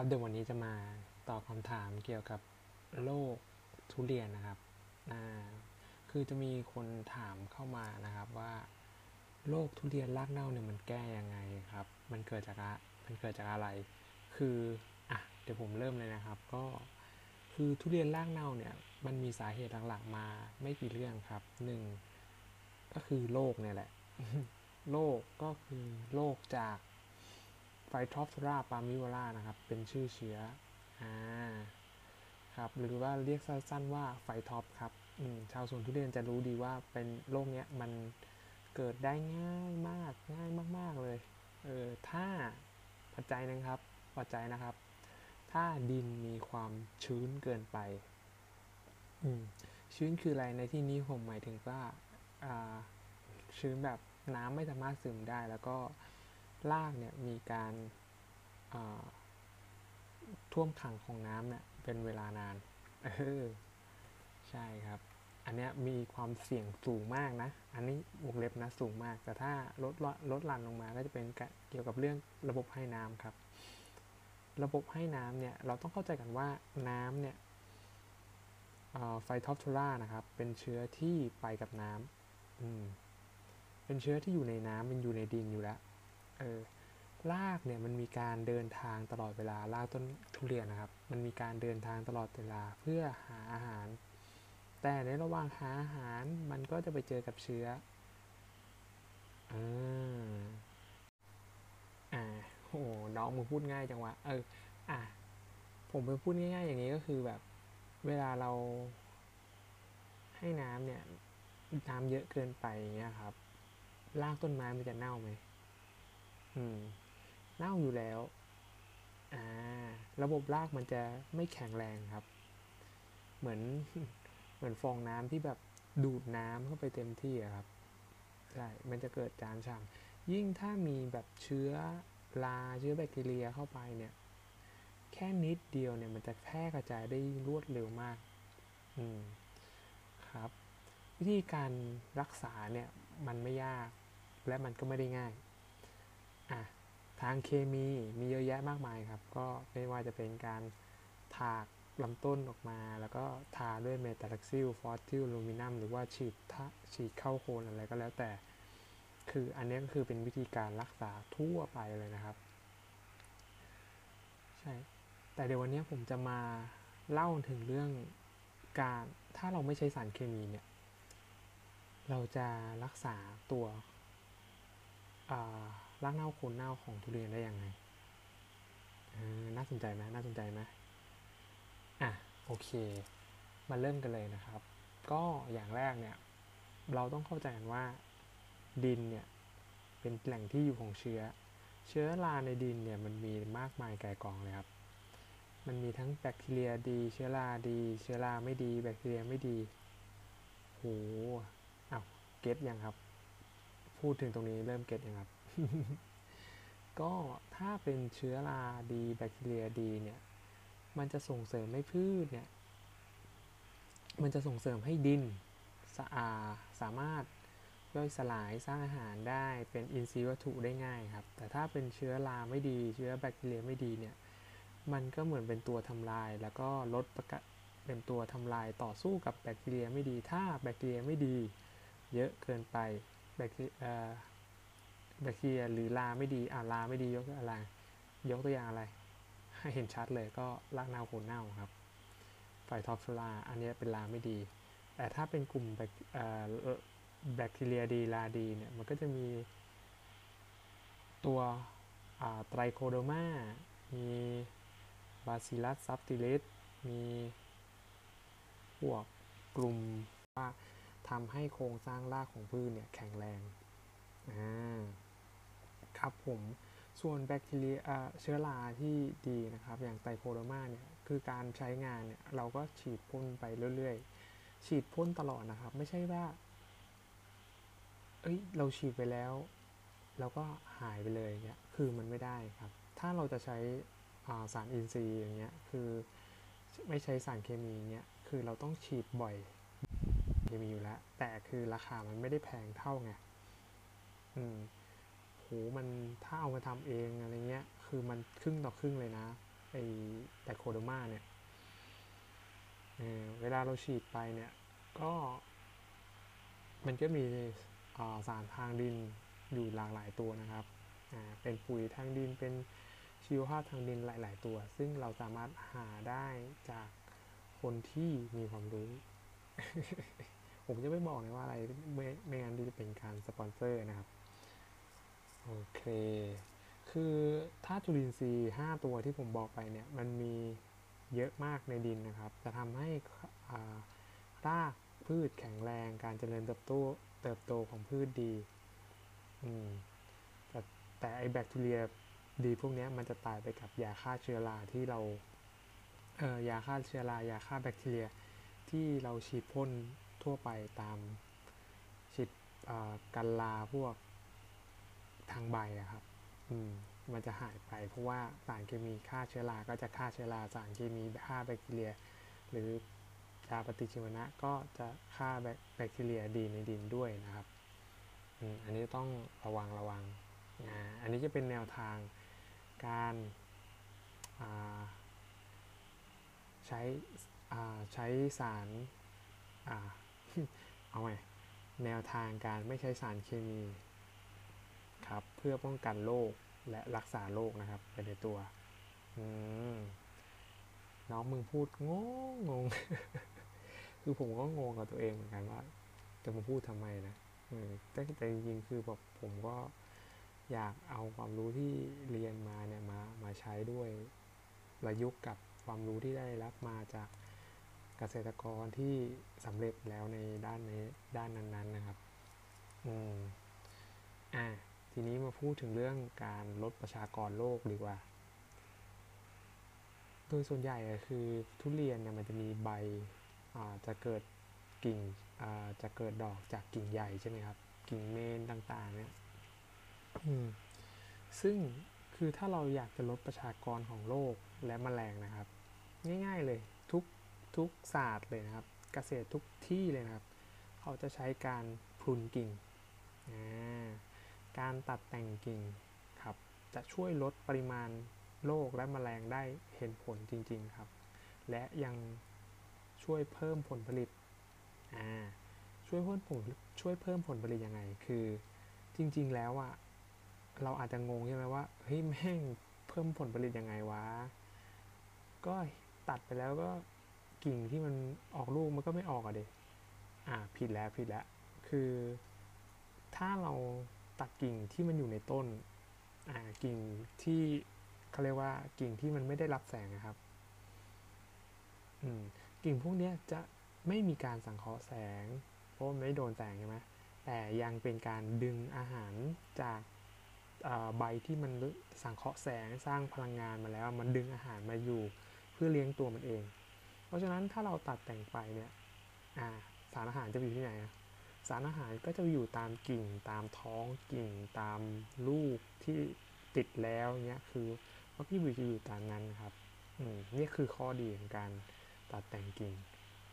ครับเดี๋ยววันนี้จะมาตอบคำถามเกี่ยวกับโรคทุเรียนนะครับอ่าคือจะมีคนถามเข้ามานะครับว่าโรคทุเรียนรากเน่าเนี่ยมันแก้ยังไงครับ มันเกิดจากอะมันเกิดจากอะไร คืออะเดี๋ยวผมเริ่มเลยนะครับ ก็คือทุเรียนรากเน่าเนี่ยมันมีสาเหตุหลักๆมาไม่กี่เรื่องครับหนึ่งก็คือโรคเนี่ยแหละโรคก็คือโรคจาก Phytophthora palmivora นะครับ เป็นชื่อเชื้ออ่าครับหรือว่าเรียกสั้นๆว่าไฟท็อปครับอืมชาวสวนทุเรียนจะรู้ดีว่าเป็นโรคเนี้ยมันเกิดได้ง่ายมากง่ายมาก ๆเลยเออถ้าปัจจัยนะครับปัจจัยนะครับ ถ้าดินมีความชื้นเกินไปอืมชื้นคืออะไรในที่นี้ผมหมายถึงว่าอ่าชื้นแบบน้ำไม่สามารถซึมได้แล้วก็ รากเนี่ยมีการาท่วมขังของน้ำเนี่ยเป็นเวลานานเออใช่ครับ อันเนี้ยมีความเสี่ยงสูงมากนะ อันนี้วงเล็บนะสูงมาก แต่ถ้าลดลดหลั่นลงมาก็จะเป็นเกี่ยวกับเรื่องระบบให้น้ำครับ ระบบให้น้ำเนี่ยเราต้องเข้าใจกันว่าน้ำเนี่ยไฟทอปทูรานะครับ เป็นเชื้อที่ไปกับน้ำเป็นเชื้อที่อยู่ในน้ำมันอยู่ในดินอยู่แล้ว เออรากเนี่ยมันมีการเดินทางตลอดเวลารากต้นทุเรียนนะครับ มันมีการเดินทางตลอดเวลาเพื่อหาอาหาร แต่ในระหว่างหาอาหารมันก็จะไปเจอกับเชื้ออ่าอ่าโอ้น้องมึงพูดง่ายจังวะเอออะผมไปพูดง่าย ๆ อย่างนี้ก็คือแบบเวลาเราให้น้ำเนี่ยน้ำเยอะเกินไปเงี้ยครับรากต้นไม้มันจะเน่าไหม อืมเน่าอยู่แล้ว อ่า ระบบรากมันจะไม่แข็งแรงครับ เหมือน เหมือนฟองน้ำที่แบบดูดน้ำเข้าไปเต็มที่อะครับ ใช่ มันจะเกิดจานฉ่ำยิ่งถ้ามีแบบเชื้อราเชื้อแบคทีเรียเข้าไปเนี่ย แค่นิดเดียวเนี่ย มันจะแพร่กระจายได้รวดเร็วมาก อืม ครับ วิธีการรักษาเนี่ย มันไม่ยาก และมันก็ไม่ได้ง่าย อะทางเคมีมีเยอะแยะมากมายครับ ก็ไม่ว่าจะเป็นการถากลำต้นออกมา แล้วก็ทาด้วยเมทาลซิลฟอสติลลูมินัมหรือว่าฉีดทะฉีดเข้าโคนอะไรก็แล้วแต่ คืออันนี้ก็คือเป็นวิธีการรักษาทั่วไปเลยนะครับ ใช่ แต่เดี๋ยววันนี้ผมจะมาเล่าถึงเรื่องการถ้าเราไม่ใช้สารเคมีเนี่ย เราจะรักษาตัวอ่า รากเน่าโคนเน่าของทุเรียนได้ยังไงน่าสนใจไหมน่าสนใจไหมอะโอเค มาเริ่มกันเลยนะครับ ก็อย่างแรกเนี่ย เราต้องเข้าใจกันว่าดินเนี่ย เป็นแหล่งที่อยู่ของเชื้อ เชื้อราในดินเนี่ยมันมีมากมายไก่กองเลยครับ มันมีทั้งแบคทีเรียดี เชื้อราดี เชื้อราไม่ดี แบคทีเรียไม่ดีโหอ้าวเก็ตยังครับ พูดถึงตรงนี้เริ่มเก็ตยังครับ ก็ถ้าเป็นเชื้อราดีแบคทีเรียดีเนี่ย มันจะส่งเสริมให้พืชเนี่ย มันจะส่งเสริมให้ดินสะอาสามารถย่อยสลายสร้างอาหารได้เป็นอินทรีย์วัตถุได้ง่ายครับ แต่ถ้าเป็นเชื้อราไม่ดี เชื้อแบคทีเรียไม่ดีเนี่ย มันก็เหมือนเป็นตัวทำลาย แล้วก็ลดประกเป็นตัวทำลายต่อสู้กับแบคทีเรียไม่ดี ถ้าแบคทีเรียไม่ดี เยอะเกินไปแบคที แบคทีเรียหรือราไม่ดีอ่าราไม่ดียกอะไรยกตัวอย่างอะไร ให้เห็นชัดเลยก็รากเน่าโคนเน่าครับ Phytophthora อันนี้เป็นราไม่ดี แต่ถ้าเป็นกลุ่มแบคแบคทีเรียดีราดีเนี่ยมันก็จะมีตัว Trichoderma มี Bacillus subtilis มีพวกกลุ่มว่าทำให้โครงสร้างรากของพืชเนี่ยแข็งแรงอ่า ครับผมส่วนแบคทีเรียเชื้อราที่ดีนะครับ อย่างไตโคโดมาเนี่ยคือการใช้งานเนี่ยเราก็ฉีดพ่นไปเรื่อยๆ ฉีดพ่นตลอดนะครับ ไม่ใช่ว่า เอ้ยเราฉีดไปแล้วแล้วก็หายไปเลยเงี้ยคือมันไม่ได้ครับ ถ้าเราจะใช้สารอินทรีย์อย่างเงี้ยคือไม่ใช้สารเคมีเงี้ยคือเราต้องฉีดบ่อยเคมีอยู่แล้ว แต่คือราคามันไม่ได้แพงเท่าไงอืม หมันถ้าเอามาทำเองอะไรเงี้ย คือมันครึ่งต่อครึ่งเลยนะไอไดโคโดมาเนี่ยเเวลาเราฉีดไปเนี่ย ก็มันก็มีสารทางดินอยู่หลากหลายตัวนะครับ เป็นปุ๋ยทางดิน เป็นชีวภาพทางดินหลาย ๆ ตัว ซึ่งเราสามารถหาได้จากคนที่มีความรู้ ผมจะไม่บอกเลยว่าอะไรไม่ไม่งั้นที่จะเป็นการสปอนเซอร์นะครับ โอเค คือถ้าจุลินทรีย์ 5 ตัวที่ผมบอกไปเนี่ย มันมีเยอะมากในดินนะครับ จะทำให้รากพืชแข็งแรง การเจริญเติบโตเติบโตของพืชดีอืมแต่แต่ไอแบคทีเรียดีพวกนี้มันจะตายไปกับยาฆ่าเชื้อราที่เราเออยาฆ่าเชื้อรายาฆ่าแบคทีเรียที่เราฉีดพ่นทั่วไปตามฉีดกันลาพวก ทางใบอะครับ อืม มันจะหายไป เพราะว่าสารเคมีฆ่าเชื้อรา ก็จะฆ่าเชื้อรา สารเคมีฆ่าแบคทีเรีย หรือยาปฏิชีวนะก็จะฆ่าแบคทีเรียดีในดินด้วยนะครับอันนี้ต้องระวังระวังอันนี้จะเป็นแนวทางการใช้ใช้สารเอาไงแนวทางการไม่ใช้สารเคมี ครับเพื่อป้องกันโรคและรักษาโรคนะครับไปในตัวน้องมึงพูดงงงง คือผมก็งงกับตัวเองเหมือนกันว่า จะมาพูดทำไมนะแต่แต่จริงๆคือแบบผมก็อยากเอาความรู้ที่เรียนมาเนี่ยมามาใช้ด้วยประยุกต์กับความรู้ที่ได้รับมาจากเกษตรกรที่สำเร็จแล้วในด้านในด้านนั้นๆนะครับ อืมอ่า ทีนี้มาพูดถึงเรื่องการลดประชากรโลกดีกว่า โดยส่วนใหญ่คือทุเรียนเนี่ยมันจะมีใบจะเกิดกิ่งจะเกิดดอกจากกิ่งใหญ่ใช่ไหมครับ กิ่งเมนต่างๆ เนี่ยซึ่งคือถ้าเราอยากจะลดประชากรของโลกและแมลงนะครับ ง่ายๆเลยทุกทุกศาสตร์เลยนะครับ เกษตรทุกที่เลยนะครับ เขาจะใช้การพรุนกิ่ง การตัดแต่งกิ่งครับ จะช่วยลดปริมาณโรคและแมลงได้เห็นผลจริงๆครับ และยังช่วยเพิ่มผลผลิตอ่าช่วยเพิ่มผลช่วยเพิ่มผลผลิตยังไง คือจริงๆแล้วอะเราอาจจะงงใช่ไหมว่าเฮ้ยแม่งเพิ่มผลผลิตยังไงวะก็ตัดไปแล้วก็กิ่งที่มันออกลูกมันก็ไม่ออกอะเด็อ่าผิดแล้วผิดแล้ว คือถ้าเรา ตัดกิ่งที่มันอยู่ในต้นกิ่งที่เขาเรียกว่ากิ่งที่มันไม่ได้รับแสงนะครับกิ่งพวกนี้จะไม่มีการสังเคราะห์แสง เพราะไม่โดนแสงใช่ไหมแต่ยังเป็นการดึงอาหารจากใบที่มันสังเคราะห์แสงสร้างพลังงานมาแล้ว มันดึงอาหารมาอยู่เพื่อเลี้ยงตัวมันเอง เพราะฉะนั้นถ้าเราตัดแต่งไปเนี่ยสารอาหารจะอยู่ที่ไหน สารอาหารก็จะอยู่ตามกิ่งตามท้องกิ่งตามลูกที่ติดแล้วเนี่ยคือว่าพี่บุจะอยู่ตามนั้นครับอืมนี่คือข้อดีของการตัดแต่งกิ่ง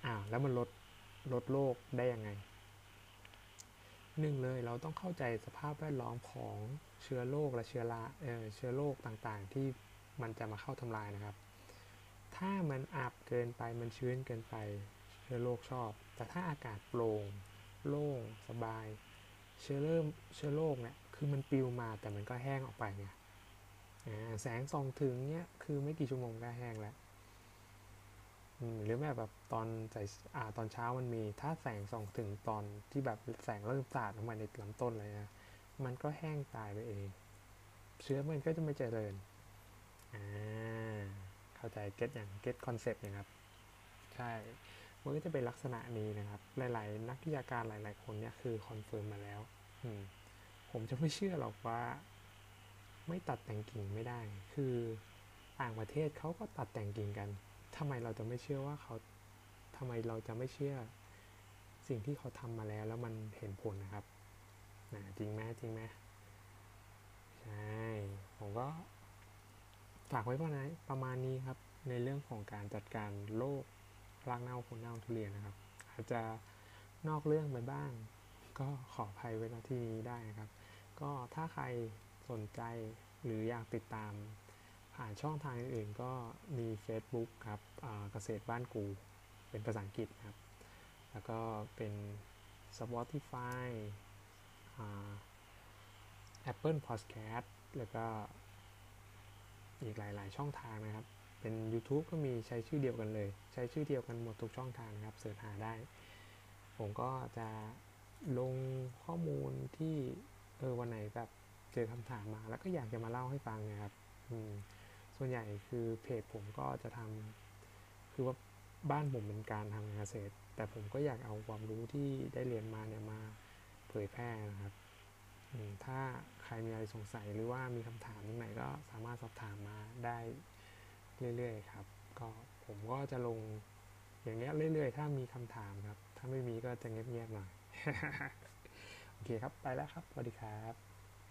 อ้าวแล้วมันลดลดโรคได้ยังไงหนึ่งเลยเราต้องเข้าใจสภาพแวดล้อมของเชื้อโรคและเชื้อราเออเชื้อโรคต่างๆ ที่มันจะมาเข้าทำลายนะครับ ถ้ามันอับเกินไปมันชื้นเกินไป เชื้อโรคชอบ แต่ถ้าอากาศโปร่ง โล่งสบาย เชื้อเริ่มเชื้อโรคเนี่ยคือมันปลิวมาแต่มันก็แห้งออกไปเนี่ยแสงส่องถึงเนี่ยคือไม่กี่ชั่วโมงก็แห้งแล้วหรือแม้แบบตอนใส่อ่าตอนเช้ามันมีถ้าแสงส่องถึงตอนที่แบบแสงเริ่มสาดออกมาในลำต้นเลยนะมันก็แห้งตายไปเอง เชื้อมันก็จะไม่เจริญอ่าเข้าใจ get ยัง get concept ยังครับ ใช่ มันก็จะเป็นลักษณะนี้นะครับ หลาย ๆ นักวิชาการหลาย ๆ คนเนี่ยคือ confirm มาแล้วผมจะไม่เชื่อหรอกว่า ไม่ตัดแต่งกิ่งไม่ได้ คือต่างประเทศเขาก็ตัดแต่งกิ่งกันทำไมเราจะไม่เชื่อว่าเขาทำไมเราจะไม่เชื่อ สิ่งที่เขาทำมาแล้วแล้วมันเห็นผลนะครับนะจริงไหมจริงไหมใช่ผมก็ฝากไว้ประมาณนี้ครับในเรื่องของการจัดการโรค รากเน่าผลเน่าทุเรียนนะครับ อาจจะนอกเรื่องไปบ้าง ก็ขออภัยไว้ณที่นี้ได้นะครับ ก็ถ้าใครสนใจหรืออยากติดตาม ผ่านช่องทางอื่นๆก็มี Facebook ครับเกษตรบ้านกู เป็นภาษาอังกฤษครับ แล้วก็เป็น Spotify อ่า Apple Podcast แล้วก็อีกหลาย ๆ ช่องทางนะครับ เป็น YouTube ก็มีใช้ชื่อเดียวกันเลย ใช้ชื่อเดียวกันหมดทุกช่องทางนะครับเสิร์ชหาได้ ผมก็จะลงข้อมูลที่เออวันไหนแบบเจอคำถามมา แล้วก็อยากจะมาเล่าให้ฟังนะครับอืมส่วนใหญ่คือเพจผมก็จะทำคือว่าบ้านผมเป็นการทำงานเกษตร แต่ผมก็อยากเอาความรู้ที่ได้เรียนมาเนี่ยมาเผยแพร่นะครับถ้าใครมีอะไรสงสัยหรือว่ามีคำถามตรงไหนก็สามารถสอบถามมาได้ เรื่อยๆครับก็ผมก็จะลงอย่างเงี้ยเรื่อยๆ ถ้ามีคำถามครับ ถ้าไม่มีก็จะเงียบๆหน่อย โอเคครับ ไปแล้วครับ สวัสดีครับ